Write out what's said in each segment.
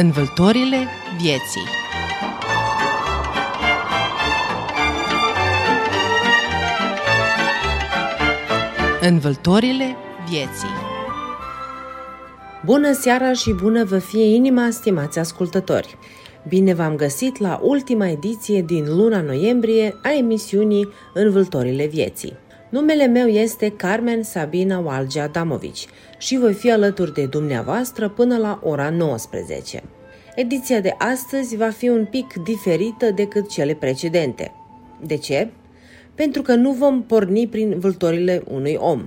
Învăltorile vieții Învăltorile vieții Bună seara și bună vă fie inima, stimați ascultători! Bine v-am găsit la ultima ediție din luna noiembrie a emisiunii Învâltorile vieții. Numele meu este Carmen Sabina Walgia Damovici și voi fi alături de dumneavoastră până la ora 19. Ediția de astăzi va fi un pic diferită decât cele precedente. De ce? Pentru că nu vom porni prin vâltorile unui om.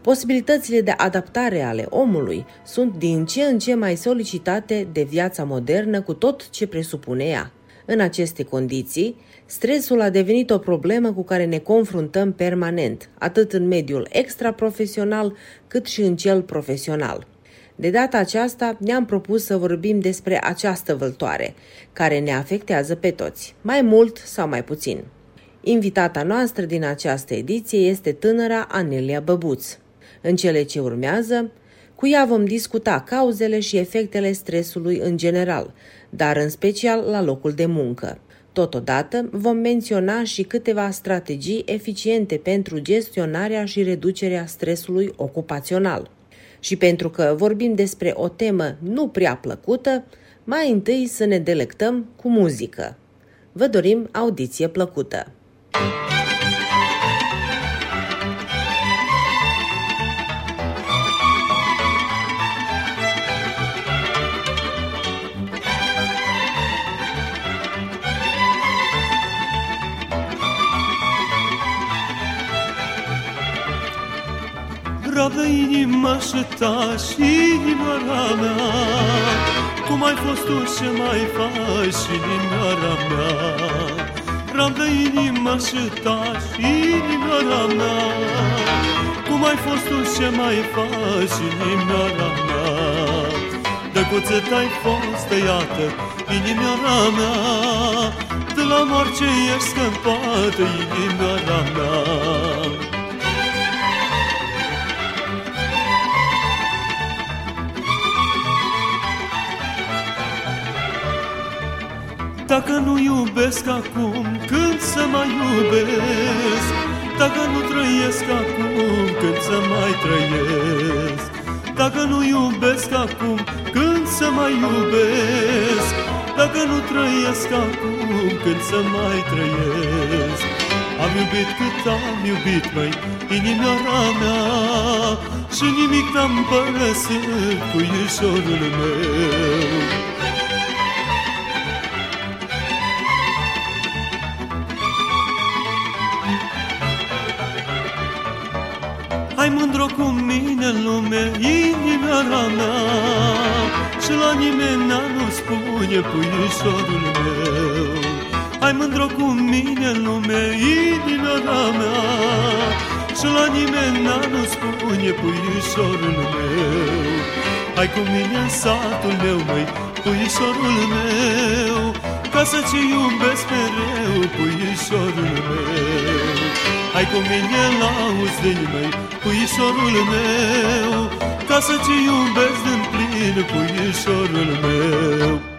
Posibilitățile de adaptare ale omului sunt din ce în ce mai solicitate de viața modernă cu tot ce presupune ea. În aceste condiții, stresul a devenit o problemă cu care ne confruntăm permanent, atât în mediul extraprofesional cât și în cel profesional. De data aceasta ne-am propus să vorbim despre această vâltoare, care ne afectează pe toți, mai mult sau mai puțin. Invitata noastră din această ediție este tânăra Anelia Băbuț. În cele ce urmează, cu ea vom discuta cauzele și efectele stresului în general, dar în special la locul de muncă. Totodată vom menționa și câteva strategii eficiente pentru gestionarea și reducerea stresului ocupațional. Și pentru că vorbim despre o temă nu prea plăcută, mai întâi să ne delectăm cu muzică. Vă dorim audiție plăcută! Rabdă inima și ta și inimioara mea. Cum ai fost tu ce mai faci și inimioara mea? Rabdă inima și ta și inimioara mea. Cum ai fost tu ce mai faci și inimioara mea? Dăcuțet ai fost iată inimioara mea. De la moarte ești scăpată inimioara mea Dacă nu iubesc acum, când să mai iubesc? Dacă nu trăiesc acum, când să mai trăiesc? Dacă nu iubesc acum, când să mai iubesc? Dacă nu trăiesc acum, când să mai trăiesc? Am iubit cât am iubit, măi, inimioara mea Și nimic n-am părăsit cu ișorul meu inimioara mea Și la nimeni nu spune puișorul meu. Hai mândro cu mine în lume, inimioara mea Și la nimeni nu spune puișorul meu. Hai cu mine în satul meu, măi, puișorul meu Ca să-ți iubesc mereu, puișorul meu Hai cu mine la uzdeni măi, puișorul meu Ca să-ți iubesc din plin, puișorul meu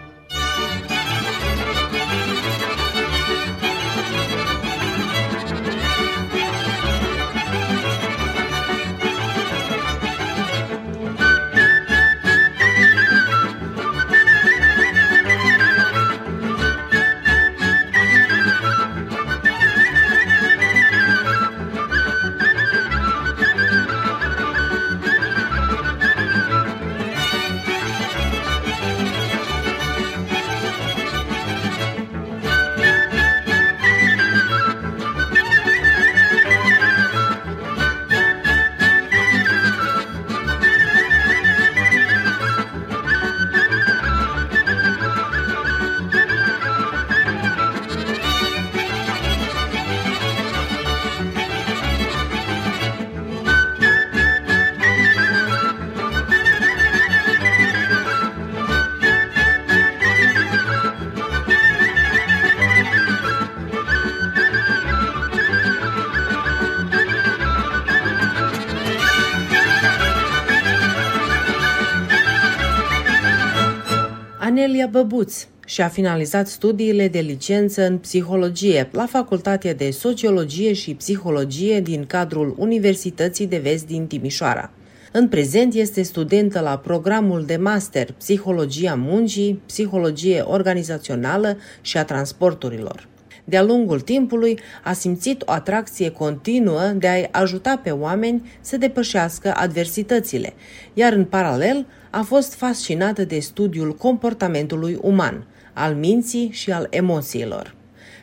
Aurelia Băbuț și-a finalizat studiile de licență în psihologie la Facultatea de Sociologie și Psihologie din cadrul Universității de Vest din Timișoara. În prezent este studentă la programul de master Psihologia Muncii, Psihologie Organizațională și a Transporturilor. De-a lungul timpului a simțit o atracție continuă de a-i ajuta pe oameni să depășească adversitățile, iar în paralel a fost fascinată de studiul comportamentului uman, al minții și al emoțiilor.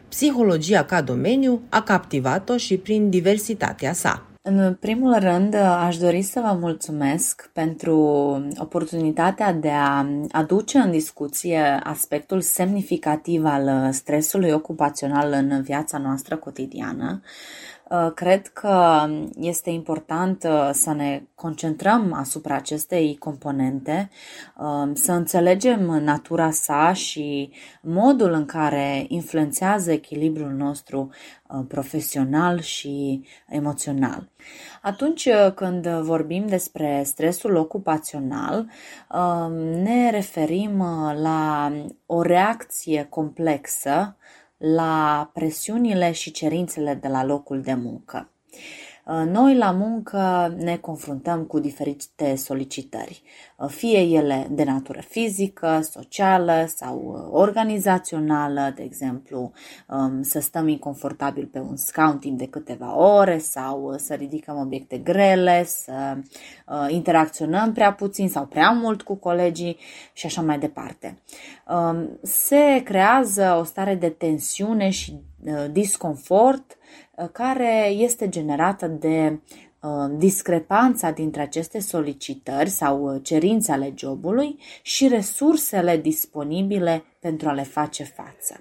Psihologia ca domeniu a captivat-o și prin diversitatea sa. În primul rând, aș dori să vă mulțumesc pentru oportunitatea de a aduce în discuție aspectul semnificativ al stresului ocupațional în viața noastră cotidiană. Uh, cred că este important uh, să ne concentrăm asupra acestei componente, uh, să înțelegem natura sa și modul în care influențează echilibrul nostru profesional și emoțional. Atunci când vorbim despre stresul ocupațional, ne referim la o reacție complexă la presiunile și cerințele de la locul de muncă. Uh, noi la muncă ne confruntăm cu diferite solicitări, uh, fie ele de natură fizică, socială sau uh, organizațională, de exemplu, um, să stăm inconfortabil pe un scaun timp de câteva ore sau să ridicăm obiecte grele, să interacționăm prea puțin sau prea mult cu colegii și așa mai departe. Um, se creează o stare de tensiune și disconfort Uh, care este generată de uh, discrepanța dintre aceste solicitări sau uh, cerințe ale jobului și resursele disponibile pentru a le face față.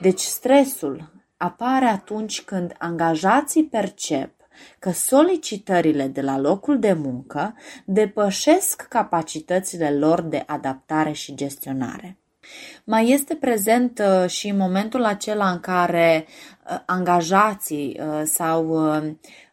Deci stresul apare atunci când angajații percep că solicitările de la locul de muncă depășesc capacitățile lor de adaptare și gestionare. Mai este prezent uh, și momentul acela în care uh, angajații uh, sau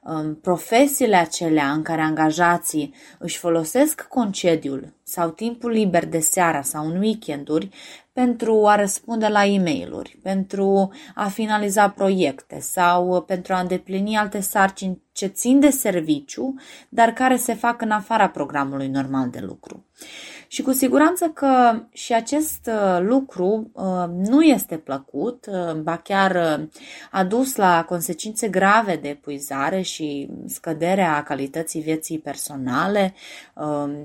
um, profesiile acelea în care angajații își folosesc concediul sau timpul liber de seara sau în weekenduri pentru a răspunde la e mail pentru a finaliza proiecte sau pentru a îndeplini alte sarcini ce țin de serviciu, dar care se fac în afara programului normal de lucru. Și cu siguranță că și acest uh, lucru uh, nu este plăcut, uh, ba chiar a dus la consecințe grave de epuizare și scăderea calității vieții personale,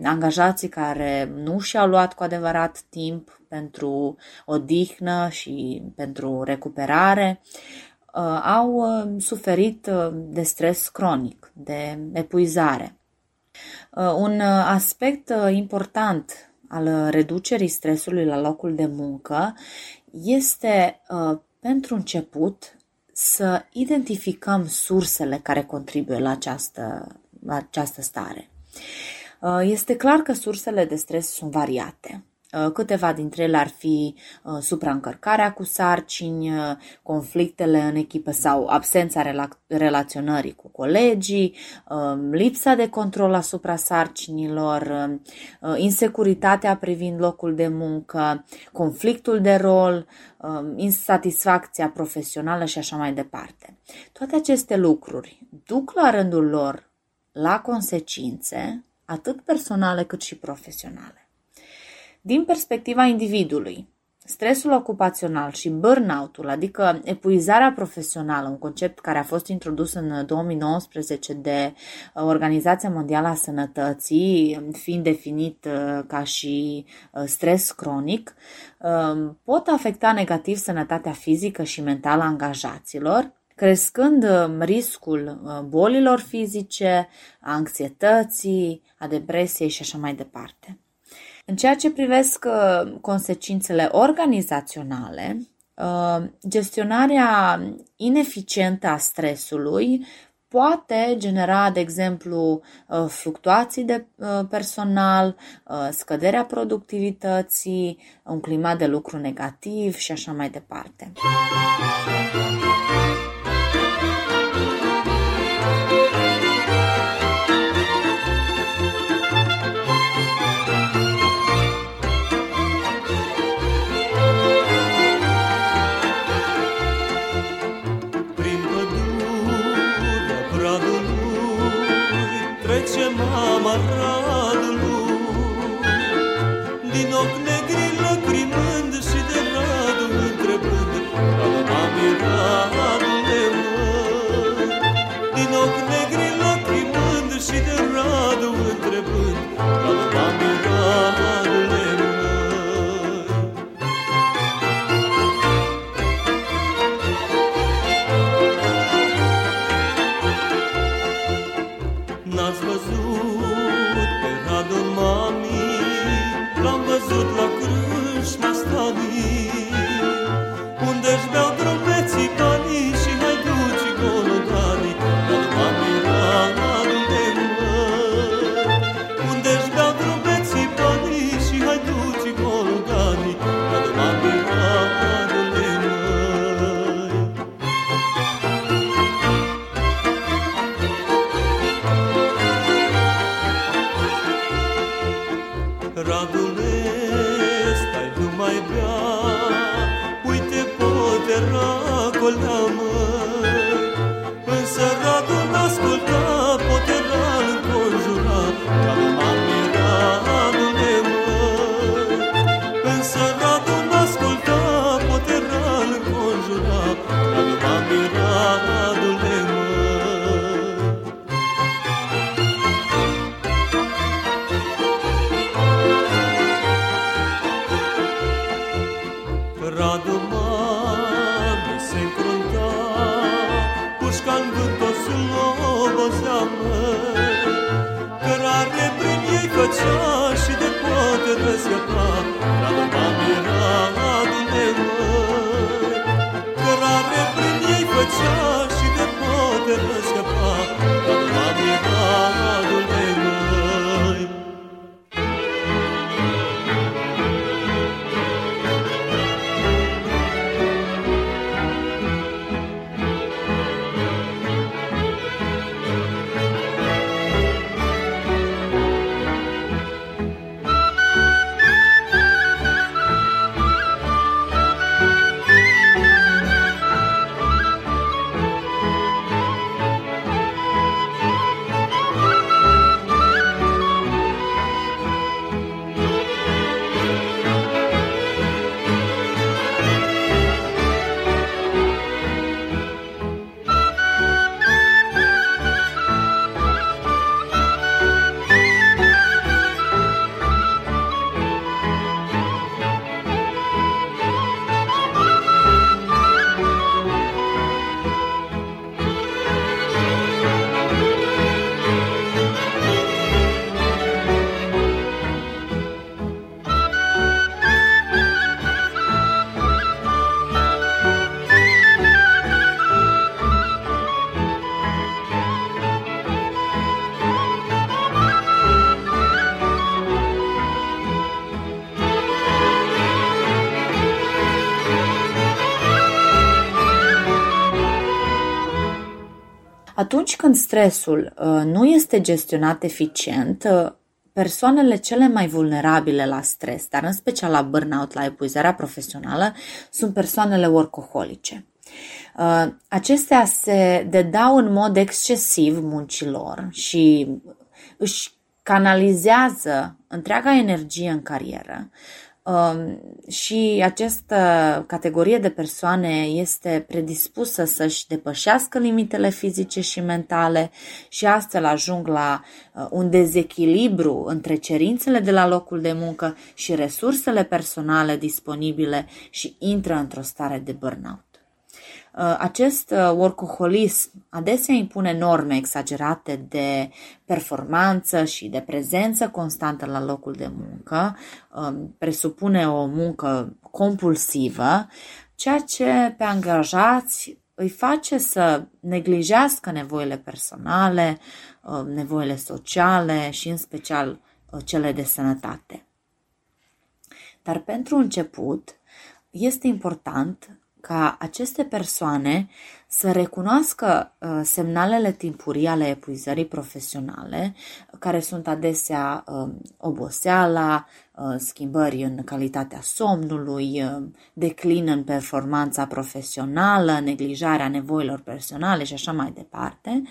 angajații care nu și-au luat cu adevărat timp pentru odihnă și pentru recuperare, au suferit de stres cronic, de epuizare. Uh, un uh, aspect uh, important al reducerii stresului la locul de muncă este, pentru început, să identificăm sursele care contribuie la această, la această stare. Este clar că sursele de stres sunt variate. Uh, câteva dintre ele ar fi uh, supraîncărcarea cu sarcini, uh, conflictele în echipă sau absența rela- relaționării cu colegii, um, lipsa de control asupra sarcinilor, insecuritatea privind locul de muncă, conflictul de rol, um, insatisfacția profesională și așa mai departe. Toate aceste lucruri duc la rândul lor la consecințe atât personale cât și profesionale. Din perspectiva individului, stresul ocupațional și burnout-ul, adică epuizarea profesională, un concept care a fost introdus în 2019 de uh, Organizația Mondială a Sănătății, fiind definit uh, ca și uh, stres cronic, um, pot afecta negativ sănătatea fizică și mentală a angajaților, crescând um, riscul bolilor fizice, a anxietății, a depresiei și așa mai departe. În ceea ce privesc uh, consecințele organizaționale, uh, gestionarea ineficientă a stresului poate genera, de exemplu, uh, fluctuații de personal, scăderea productivității, un climat de lucru negativ și așa mai departe. Atunci când stresul uh, nu este gestionat eficient, uh, persoanele cele mai vulnerabile la stres, dar în special la burnout, la epuizarea profesională, sunt persoanele workaholice. Uh, Acestea se dedau în mod excesiv muncilor și își canalizează întreaga energie în carieră Um, și această categorie de persoane este predispusă să-și depășească limitele fizice și mentale și astfel ajung la uh, un dezechilibru între cerințele de la locul de muncă și resursele personale disponibile și intră într-o stare de burnout. Uh, Acest uh, workaholism adesea impune norme exagerate de performanță și de prezență constantă la locul de muncă, um, presupune o muncă compulsivă, ceea ce pe angajați îi face să neglijească nevoile personale, uh, nevoile sociale și în special cele de sănătate. Dar pentru început, este important ca aceste persoane să recunoască uh, semnalele timpurii ale epuizării profesionale, care sunt adesea uh, oboseala, uh, schimbări în calitatea somnului, declin în performanța profesională, neglijarea nevoilor personale și așa mai departe,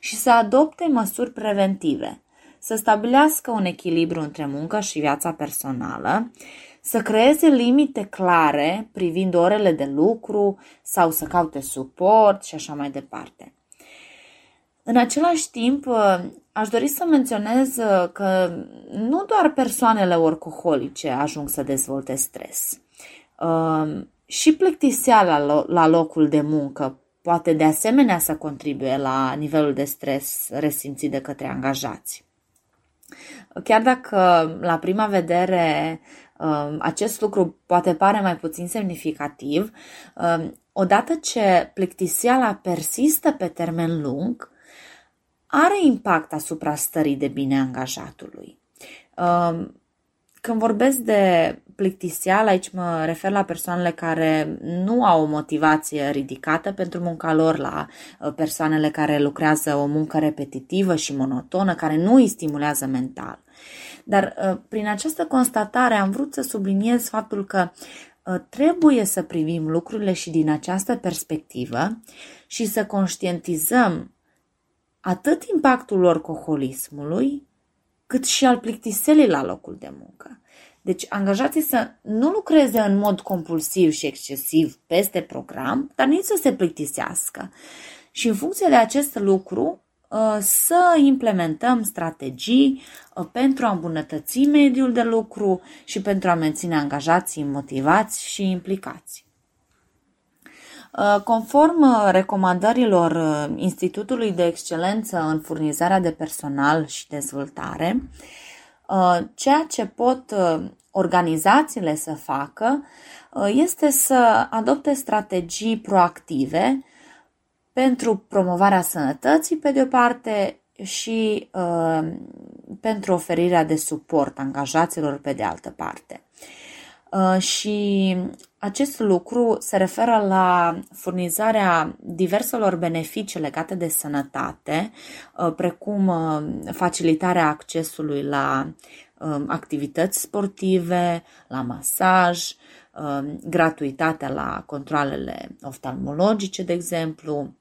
și să adopte măsuri preventive să stabilească un echilibru între muncă și viața personală, să creeze limite clare privind orele de lucru sau să caute suport și așa mai departe. În același timp, aș dori să menționez că nu doar persoanele orcoholice ajung să dezvolte stres. Și plictiseala la locul de muncă poate de asemenea să contribuie la nivelul de stres resimțit de către angajați. Chiar dacă la prima vedere um, acest lucru poate pare mai puțin semnificativ, um, odată ce plictiseala persistă pe termen lung, are impact asupra stării de bine angajatului. Um, când vorbesc de plictiseală, aici mă refer la persoanele care nu au o motivație ridicată pentru munca lor, la uh, persoanele care lucrează o muncă repetitivă și monotonă, care nu îi stimulează mental. Dar uh, prin această constatare am vrut să subliniez faptul că uh, trebuie să privim lucrurile și din această perspectivă și să conștientizăm atât impactul orcoholismului, cât și al plictiselii la locul de muncă. Deci angajații să nu lucreze în mod compulsiv și excesiv peste program, dar nici să se plictisească. Și în funcție de acest lucru, uh, să implementăm strategii uh, pentru a îmbunătăți mediul de lucru și pentru a menține angajații motivați și implicați. Uh, conform recomandărilor Institutului de Excelență în furnizarea de personal și dezvoltare, ceea ce pot organizațiile să facă uh, este să adopte strategii proactive pentru promovarea sănătății, pe de o parte, și uh, pentru oferirea de suport angajaților, pe de altă parte. Uh, și acest lucru se referă la furnizarea diverselor beneficii legate de sănătate, uh, precum uh, facilitarea accesului la Um, activități sportive, la masaj, um, gratuitatea la controlele oftalmologice, de exemplu, um,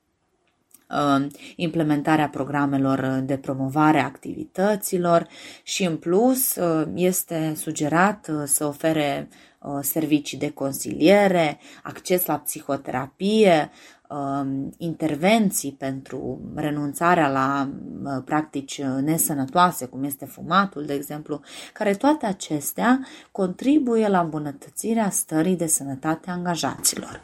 implementarea programelor de promovare a activităților și în plus uh, este sugerat uh, să ofere uh, servicii de consiliere, acces la psihoterapie, Um, intervenții pentru renunțarea la uh, practici nesănătoase, cum este fumatul, de exemplu, care toate acestea contribuie la îmbunătățirea stării de sănătate a angajaților.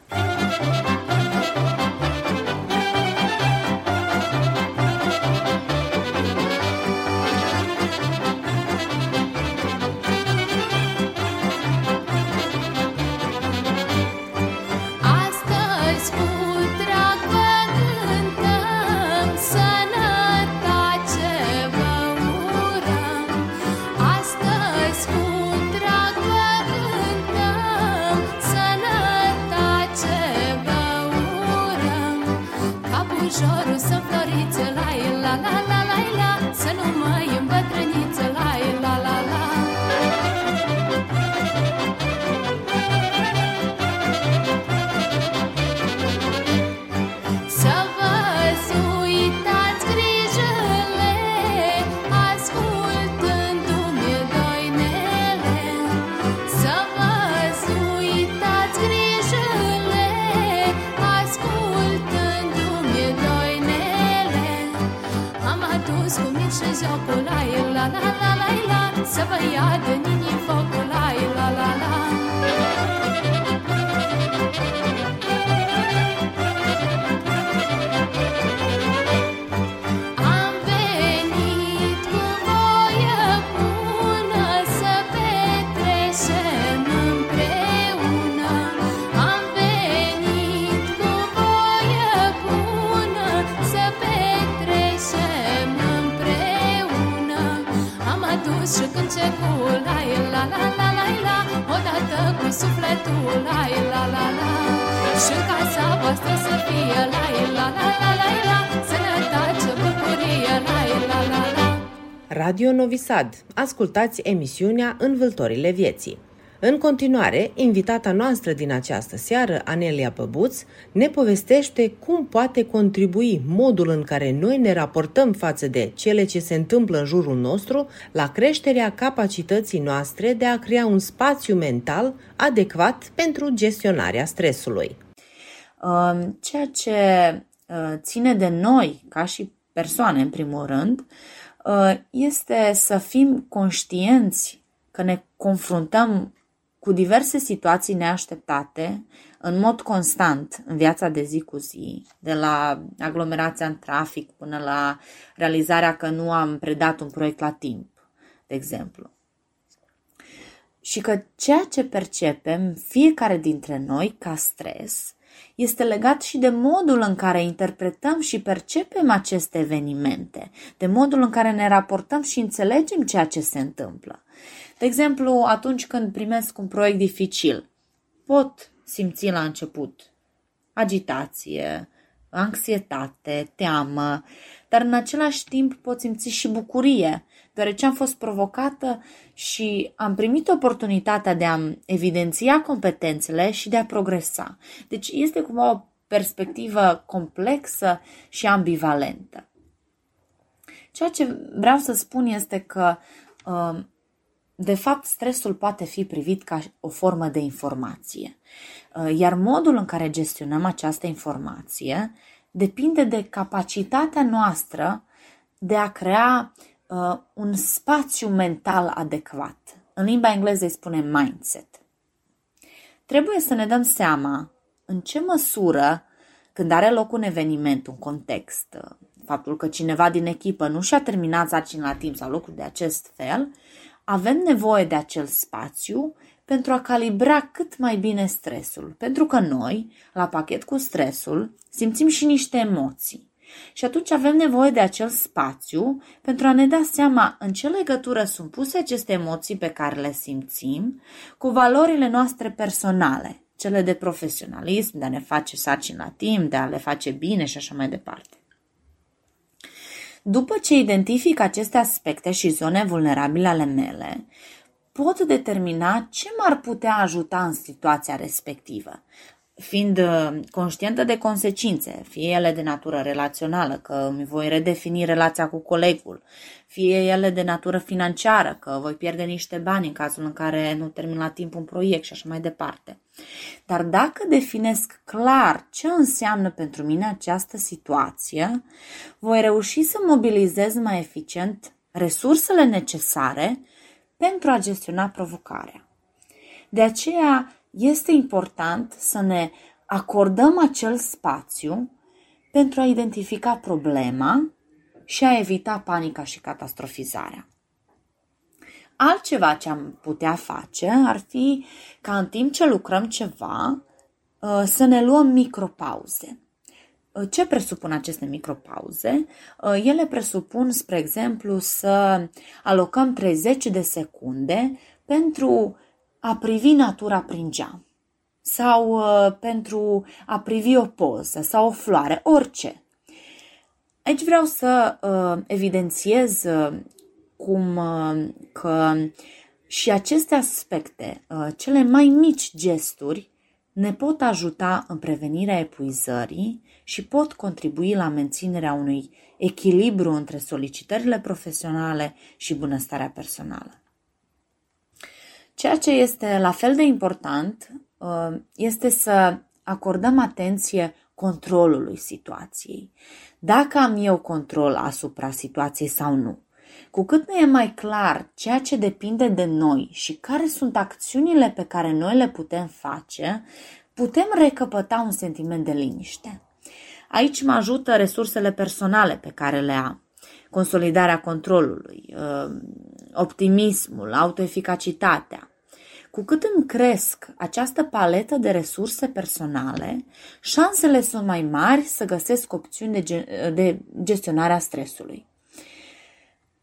Radio Novi Sad. Ascultați emisiunea Învâltorile vieții. În continuare, invitata noastră din această seară, Anelia Păbuț, ne povestește cum poate contribui modul în care noi ne raportăm față de cele ce se întâmplă în jurul nostru la creșterea capacității noastre de a crea un spațiu mental adecvat pentru gestionarea stresului. Um, ceea ce uh, ține de noi, ca și persoane, în primul rând, uh, este să fim conștienți că ne confruntăm cu diverse situații neașteptate în mod constant în viața de zi cu zi, de la aglomerația în trafic până la realizarea că nu am predat un proiect la timp, de exemplu. Și că ceea ce percepem fiecare dintre noi ca stres este legat și de modul în care interpretăm și percepem aceste evenimente, de modul în care ne raportăm și înțelegem ceea ce se întâmplă. De exemplu, atunci când primesc un proiect dificil, pot simți la început agitație, anxietate, teamă, dar în același timp pot simți și bucurie, deoarece am fost provocată și am primit oportunitatea de a evidenția competențele și de a progresa. Deci este cumva o perspectivă complexă și ambivalentă. Ceea ce vreau să spun este că uh, de fapt, stresul poate fi privit ca o formă de informație, uh, iar modul în care gestionăm această informație depinde de capacitatea noastră de a crea uh, un spațiu mental adecvat. În limba engleză îi spune mindset. Trebuie să ne dăm seama în ce măsură, când are loc un eveniment, un context, uh, faptul că cineva din echipă nu și-a terminat sarcina la timp sau lucruri de acest fel, avem nevoie de acel spațiu pentru a calibra cât mai bine stresul, pentru că noi, la pachet cu stresul, simțim și niște emoții. Și atunci avem nevoie de acel spațiu pentru a ne da seama în ce legătură sunt puse aceste emoții pe care le simțim cu valorile noastre personale, cele de profesionalism, de a ne face sarcini la timp, de a le face bine și așa mai departe. După ce identific aceste aspecte și zone vulnerabile ale mele, pot determina ce m-ar putea ajuta în situația respectivă fiind uh, conștientă de consecințe, fie ele de natură relațională, că îmi voi redefini relația cu colegul, fie ele de natură financiară, că voi pierde niște bani în cazul în care nu termin la timp un proiect și așa mai departe. Dar dacă definesc clar ce înseamnă pentru mine această situație, voi reuși să mobilizez mai eficient resursele necesare pentru a gestiona provocarea. De aceea, este important să ne acordăm acel spațiu pentru a identifica problema și a evita panica și catastrofizarea. Altceva ce am putea face ar fi ca în timp ce lucrăm ceva uh, să ne luăm micropauze. Uh, ce presupun aceste micropauze? Uh, ele presupun, spre exemplu, să alocăm 30 de secunde pentru a privi natura prin geam sau uh, pentru a privi o poză sau o floare, orice. Aici vreau să uh, evidențiez uh, cum uh, că și aceste aspecte, uh, cele mai mici gesturi, ne pot ajuta în prevenirea epuizării și pot contribui la menținerea unui echilibru între solicitările profesionale și bunăstarea personală. Ceea ce este la fel de important uh, este să acordăm atenție controlului situației. Dacă am eu control asupra situației sau nu. Cu cât ne e mai clar ceea ce depinde de noi și care sunt acțiunile pe care noi le putem face, putem recăpăta un sentiment de liniște. Aici mă ajută resursele personale pe care le am, consolidarea controlului, uh, optimismul, autoeficacitatea. Cu cât îmi cresc această paletă de resurse personale, șansele sunt mai mari să găsesc opțiuni de, ge- de gestionare a stresului.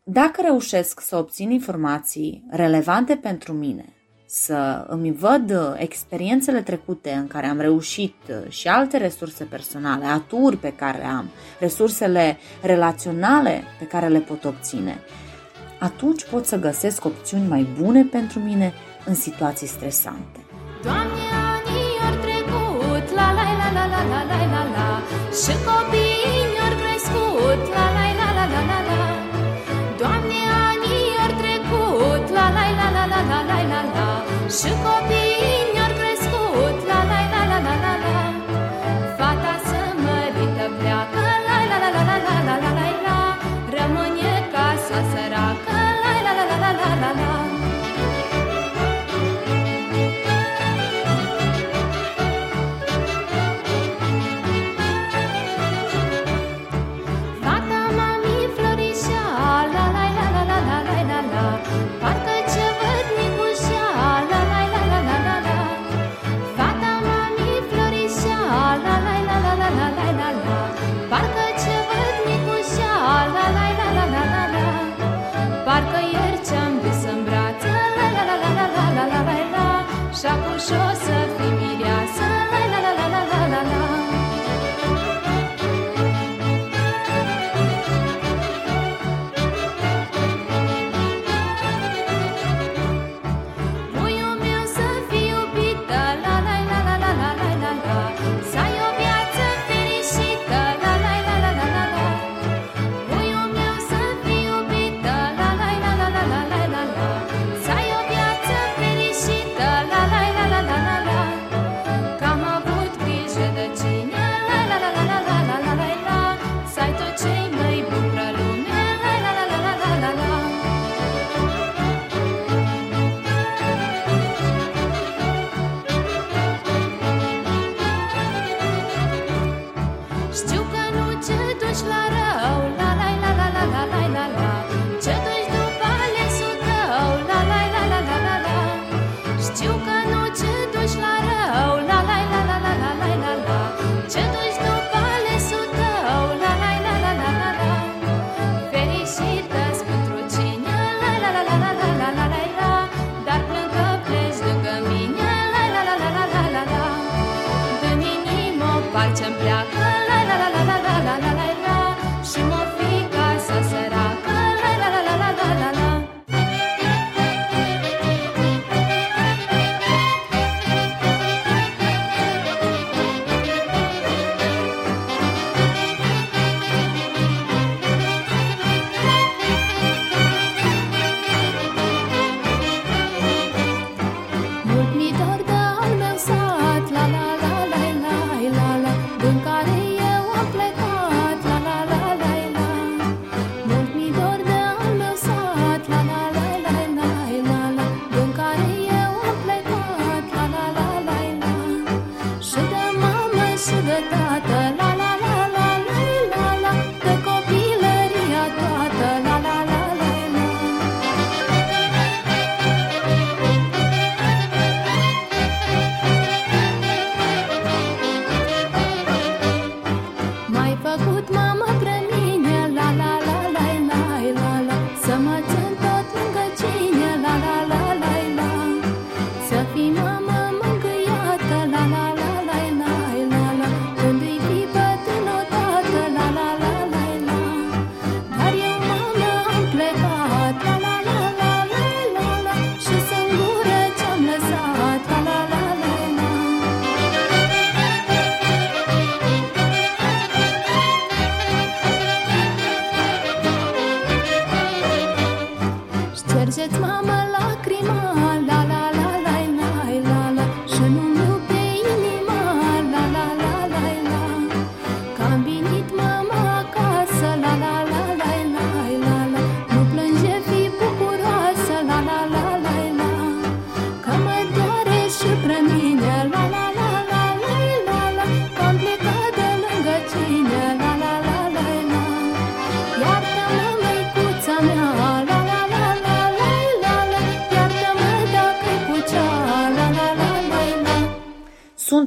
Dacă reușesc să obțin informații relevante pentru mine, să îmi văd uh, experiențele trecute în care am reușit uh, și alte resurse personale, aturi pe care le am, resursele relaționale pe care le pot obține, atunci pot să găsesc opțiuni mai bune pentru mine în situații stresante. Doamne, anii ori trecut, la la la la la la la la, și copiii ori crescut, la 是否？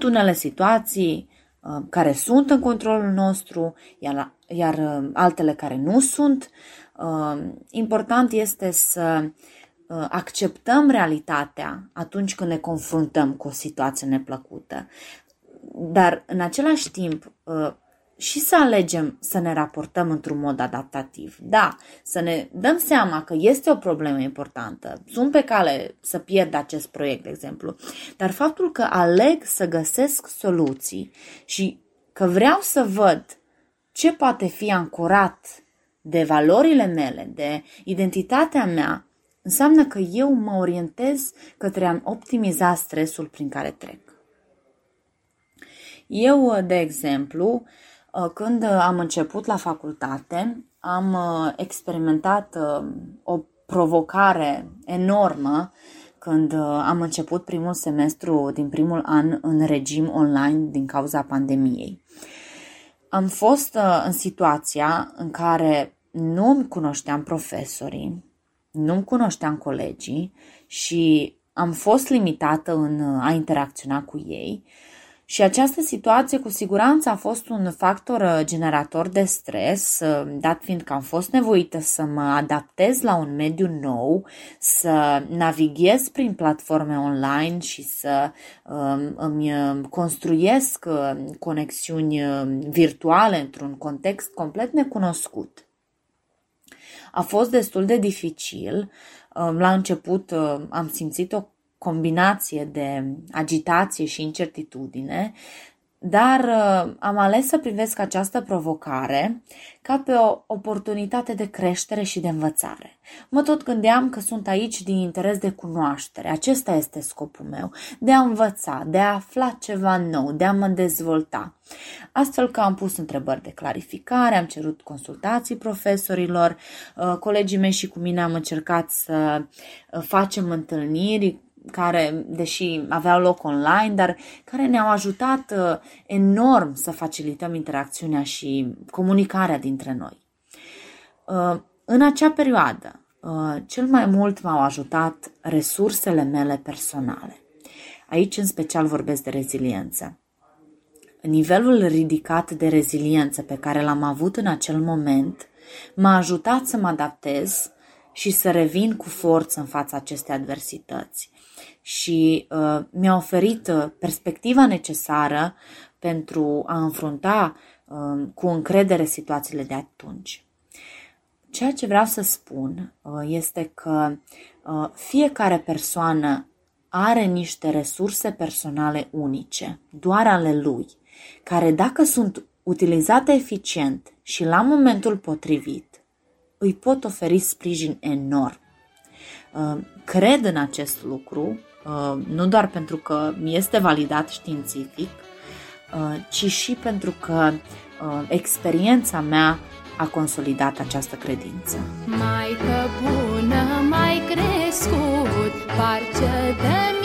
sunt unele situații uh, care sunt în controlul nostru, iar, iar uh, altele care nu sunt. Uh, important este să acceptăm realitatea atunci când ne confruntăm cu o situație neplăcută, dar în același timp să alegem să ne raportăm într-un mod adaptativ. Da, să ne dăm seama că este o problemă importantă. Sunt pe cale să pierd acest proiect, de exemplu. Dar faptul că aleg să găsesc soluții și că vreau să văd ce poate fi ancorat de valorile mele, de identitatea mea, înseamnă că eu mă orientez către a optimiza stresul prin care trec. Eu, de exemplu, când am început la facultate, am experimentat o provocare enormă când am început primul semestru din primul an în regim online din cauza pandemiei. Am fost în situația în care nu îmi cunoșteam profesorii, nu-mi cunoșteam colegii și am fost limitată în a interacționa cu ei și această situație cu siguranță a fost un factor uh, generator de stres, uh, dat fiind că am fost nevoită să mă adaptez la un mediu nou, să navighez prin platforme online și să um, îmi uh, construiesc conexiuni virtuale într-un context complet necunoscut. A fost destul de dificil. Um, la început am simțit o combinație de agitație și incertitudine, dar uh, am ales să privesc această provocare ca pe o oportunitate de creștere și de învățare. Mă tot gândeam că sunt aici din interes de cunoaștere. Acesta este scopul meu, de a învăța, de a afla ceva nou, de a mă dezvolta. Astfel că am pus întrebări de clarificare, am cerut consultații profesorilor, uh, colegii mei și cu mine am încercat să uh, facem întâlniri care, deși aveau loc online, dar care ne-au ajutat uh, enorm să facilităm interacțiunea și comunicarea dintre noi. Uh, în acea perioadă, uh, cel mai mult m-au ajutat resursele mele personale. Aici, în special, vorbesc de reziliență. Nivelul ridicat de reziliență pe care l-am avut în acel moment m-a ajutat să mă adaptez și să revin cu forță în fața acestei adversități și uh, mi-a oferit uh, perspectiva necesară pentru a înfrunta uh, cu încredere situațiile de atunci. Ceea ce vreau să spun uh, este că uh, fiecare persoană are niște resurse personale unice, doar ale lui, care dacă sunt utilizate eficient și la momentul potrivit, îi pot oferi sprijin enorm. Uh, cred în acest lucru Uh, nu doar pentru că mi este validat științific, uh, ci și pentru că uh, experiența mea a consolidat această credință. Mai că bună, mai crescut, parce de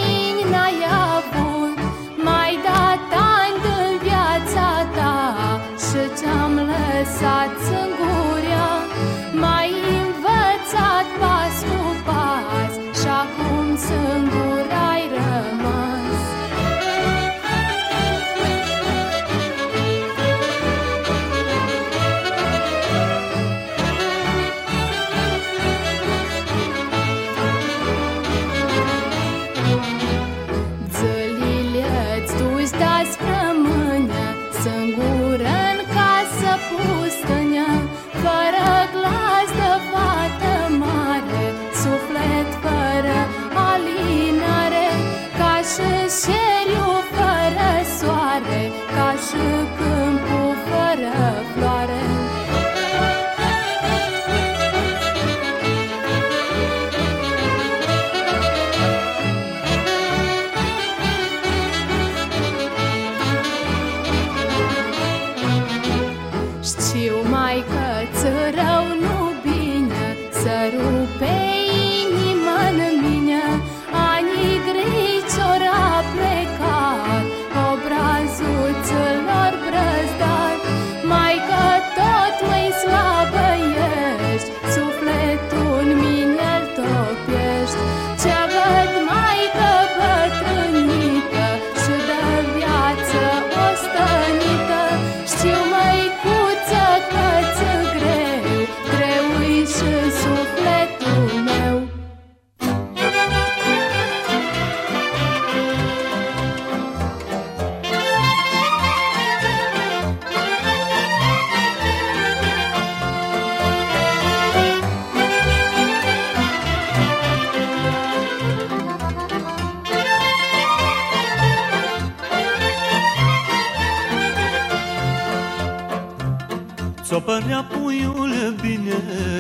Ți-o părea puiule bine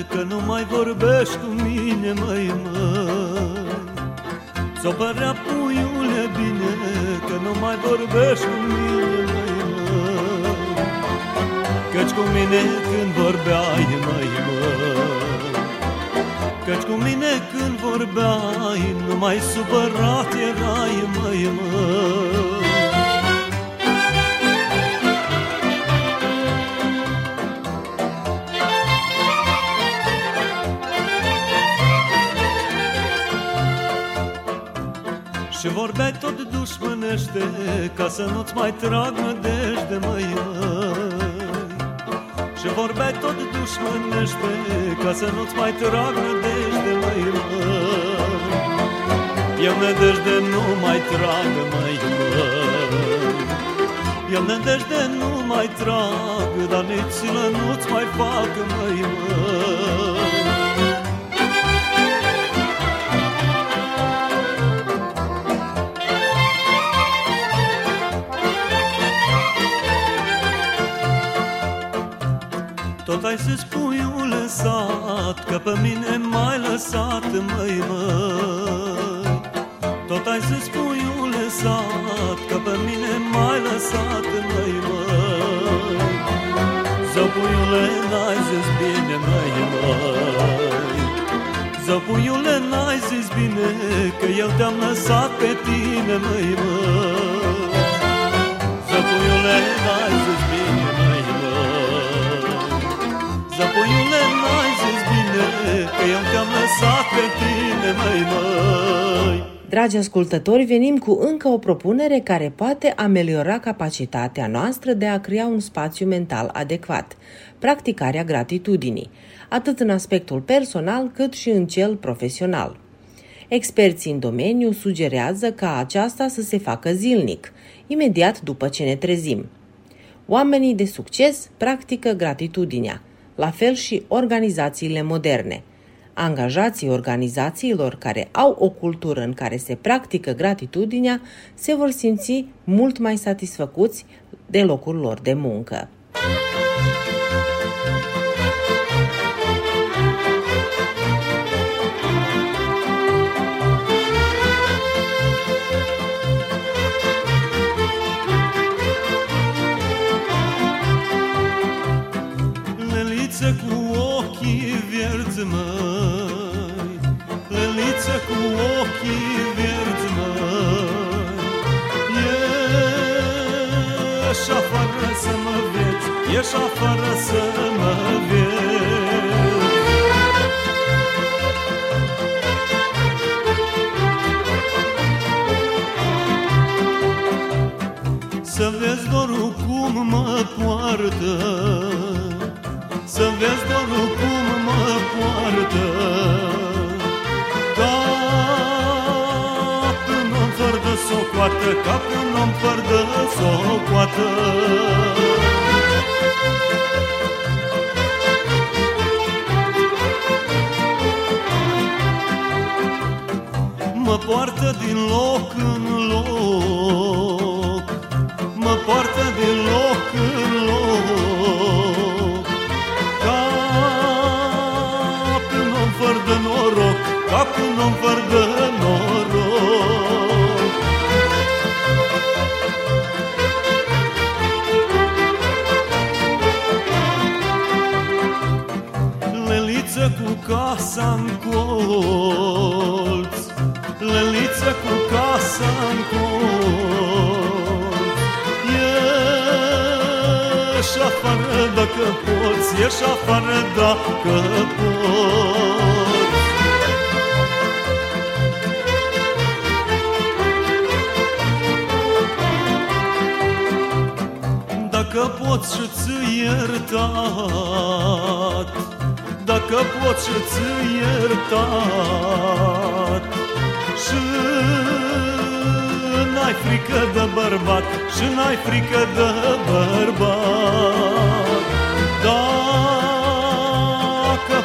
Că nu mai vorbești cu mine, măi, măi Ți-o părea puiule bine Că nu mai vorbești cu mine, măi, măi Căci cu mine când vorbeai, măi, măi Căci cu mine când vorbeai Numai supărat erai, măi, măi Și vorbeai tot dușmănește Ca să nu-ți mai trag nădejde, măi, măi. Și vorbeai tot dușmănește Ca să nu-ți mai trag nădejde, măi, măi. Eu nădejde nu mai trag, măi, măi. Eu nădejde nu mai trag Dar nici nu-ți mai fac, măi, măi Tot ai zis puiule sat Că pe mine m-ai lăsat, măi, măi. Tot ai zis puiule sat Că pe mine m-ai lăsat, măi, măi. Zău puiule n-ai zis bine, măi, măi. Zău puiule n-ai zis bine Că eu te-am lăsat pe tine, măi, măi. Zău puiule n-ai zis bine, măi, măi Zăpuiule, n-ai zis bine Că eu te-am lăsat pe tine, măi, măi Dragi ascultători, venim cu încă o propunere care poate ameliora capacitatea noastră de a crea un spațiu mental adecvat, practicarea gratitudinii, atât în aspectul personal cât și în cel profesional. Experții în domeniu sugerează ca aceasta să se facă zilnic, imediat după ce ne trezim. Oamenii de succes practică gratitudinea, la fel și organizațiile moderne. Angajații organizațiilor care au o cultură în care se practică gratitudinea se vor simți mult mai satisfăcuți de locul lor de muncă. Leliță cu ochii vierți, măi Leliță cu ochii vierți, măi. Ieși afară să mă vezi Ieși afară să mă vezi. Să vezi dorul cum mă poartă Să vezi dorul cum mă poartă. Ca pe un om fără de socoată Ca pe un om fără de socoată Mă poartă din loc în loc Mă poartă din loc în un om fără de noroc. Leliță cu casa în colț. Leliță cu casa în colț. Ieși afară dacă poți Ieși afară dacă poți Dacă poți și-ți iertat Dacă poți și-ți iertat. Și n-ai frică de bărbat Și n-ai frică de bărbat. Dacă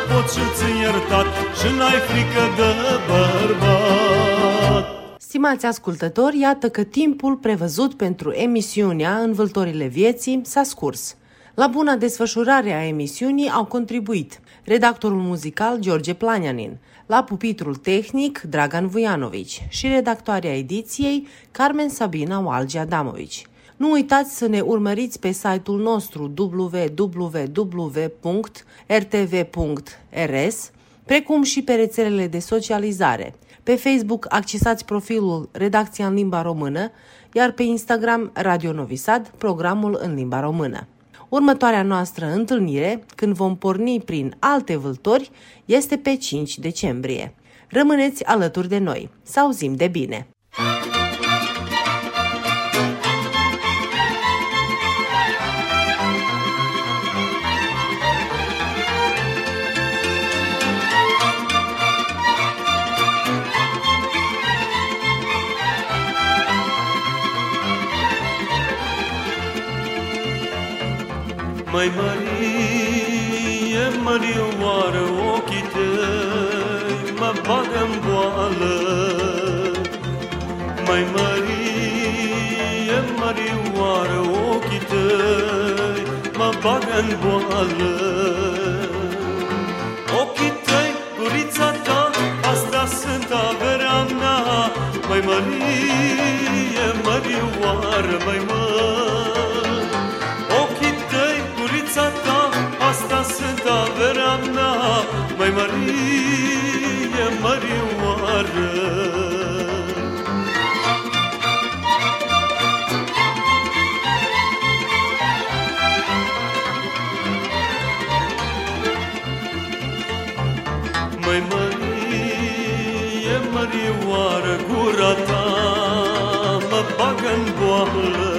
poți și-ți iertat Și n-ai frică de bărbat Stimați ascultători, iată că timpul prevăzut pentru emisiunea Învâltorile vieții s-a scurs. La buna desfășurare a emisiunii au contribuit redactorul muzical George Planianin, la pupitrul tehnic Dragan Vujanovici și redactoarea ediției Carmen Sabina Walgi Adamovici. Nu uitați să ne urmăriți pe site-ul nostru www.rtv.rs, precum și pe rețelele de socializare. Pe Facebook accesați profilul Redacția în limba română, iar pe Instagram Radio Novisad, programul în limba română. Următoarea noastră întâlnire, când vom porni prin alte vâltori, este pe 5 decembrie. Rămâneți alături de noi. Să auzim de bine! Mai mărie, mărioară, ochii tăi mă bagă în boală. Mai mărie, mărioară, ochii tăi mă bagă în boală. Ochii tăi, gurița ta, asta sunt averea mea. Mai mărie, mărioară, mai mărie, averea mea, mai Marie, Mărioară. Mai Marie, Mărioară, gura ta mă bagă-n boală.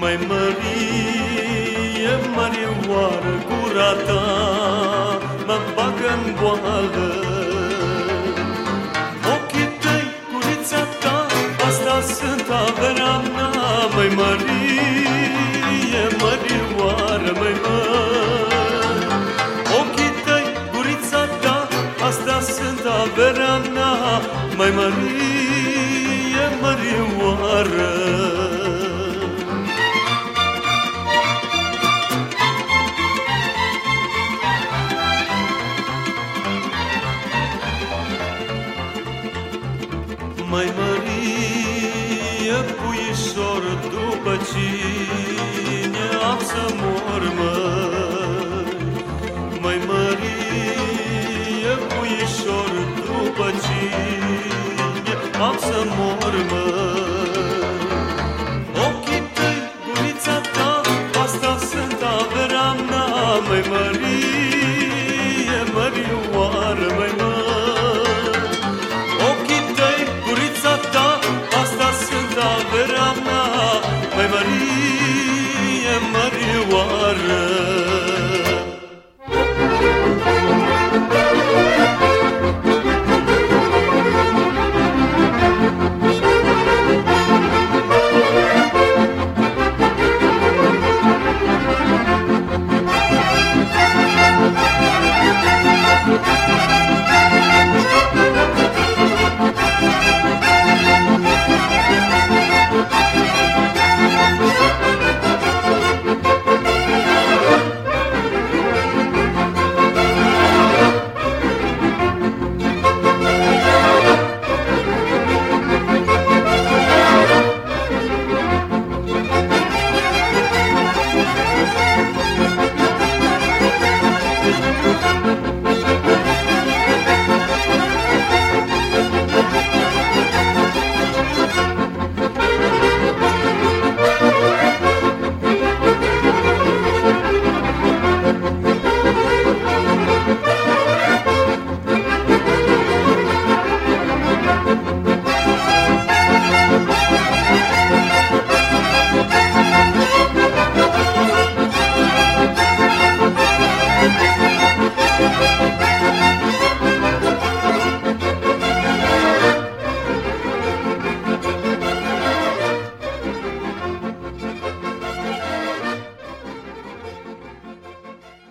Mai Marie, Mărioară, gura ta mă bagă în boală. Ochii tăi, gurița ta, asta sunt averea mea, mai mărie, mărioară, mai măr. Ochii tăi, gurița ta, asta sunt averea mea, mai mărie, mărioară. Am să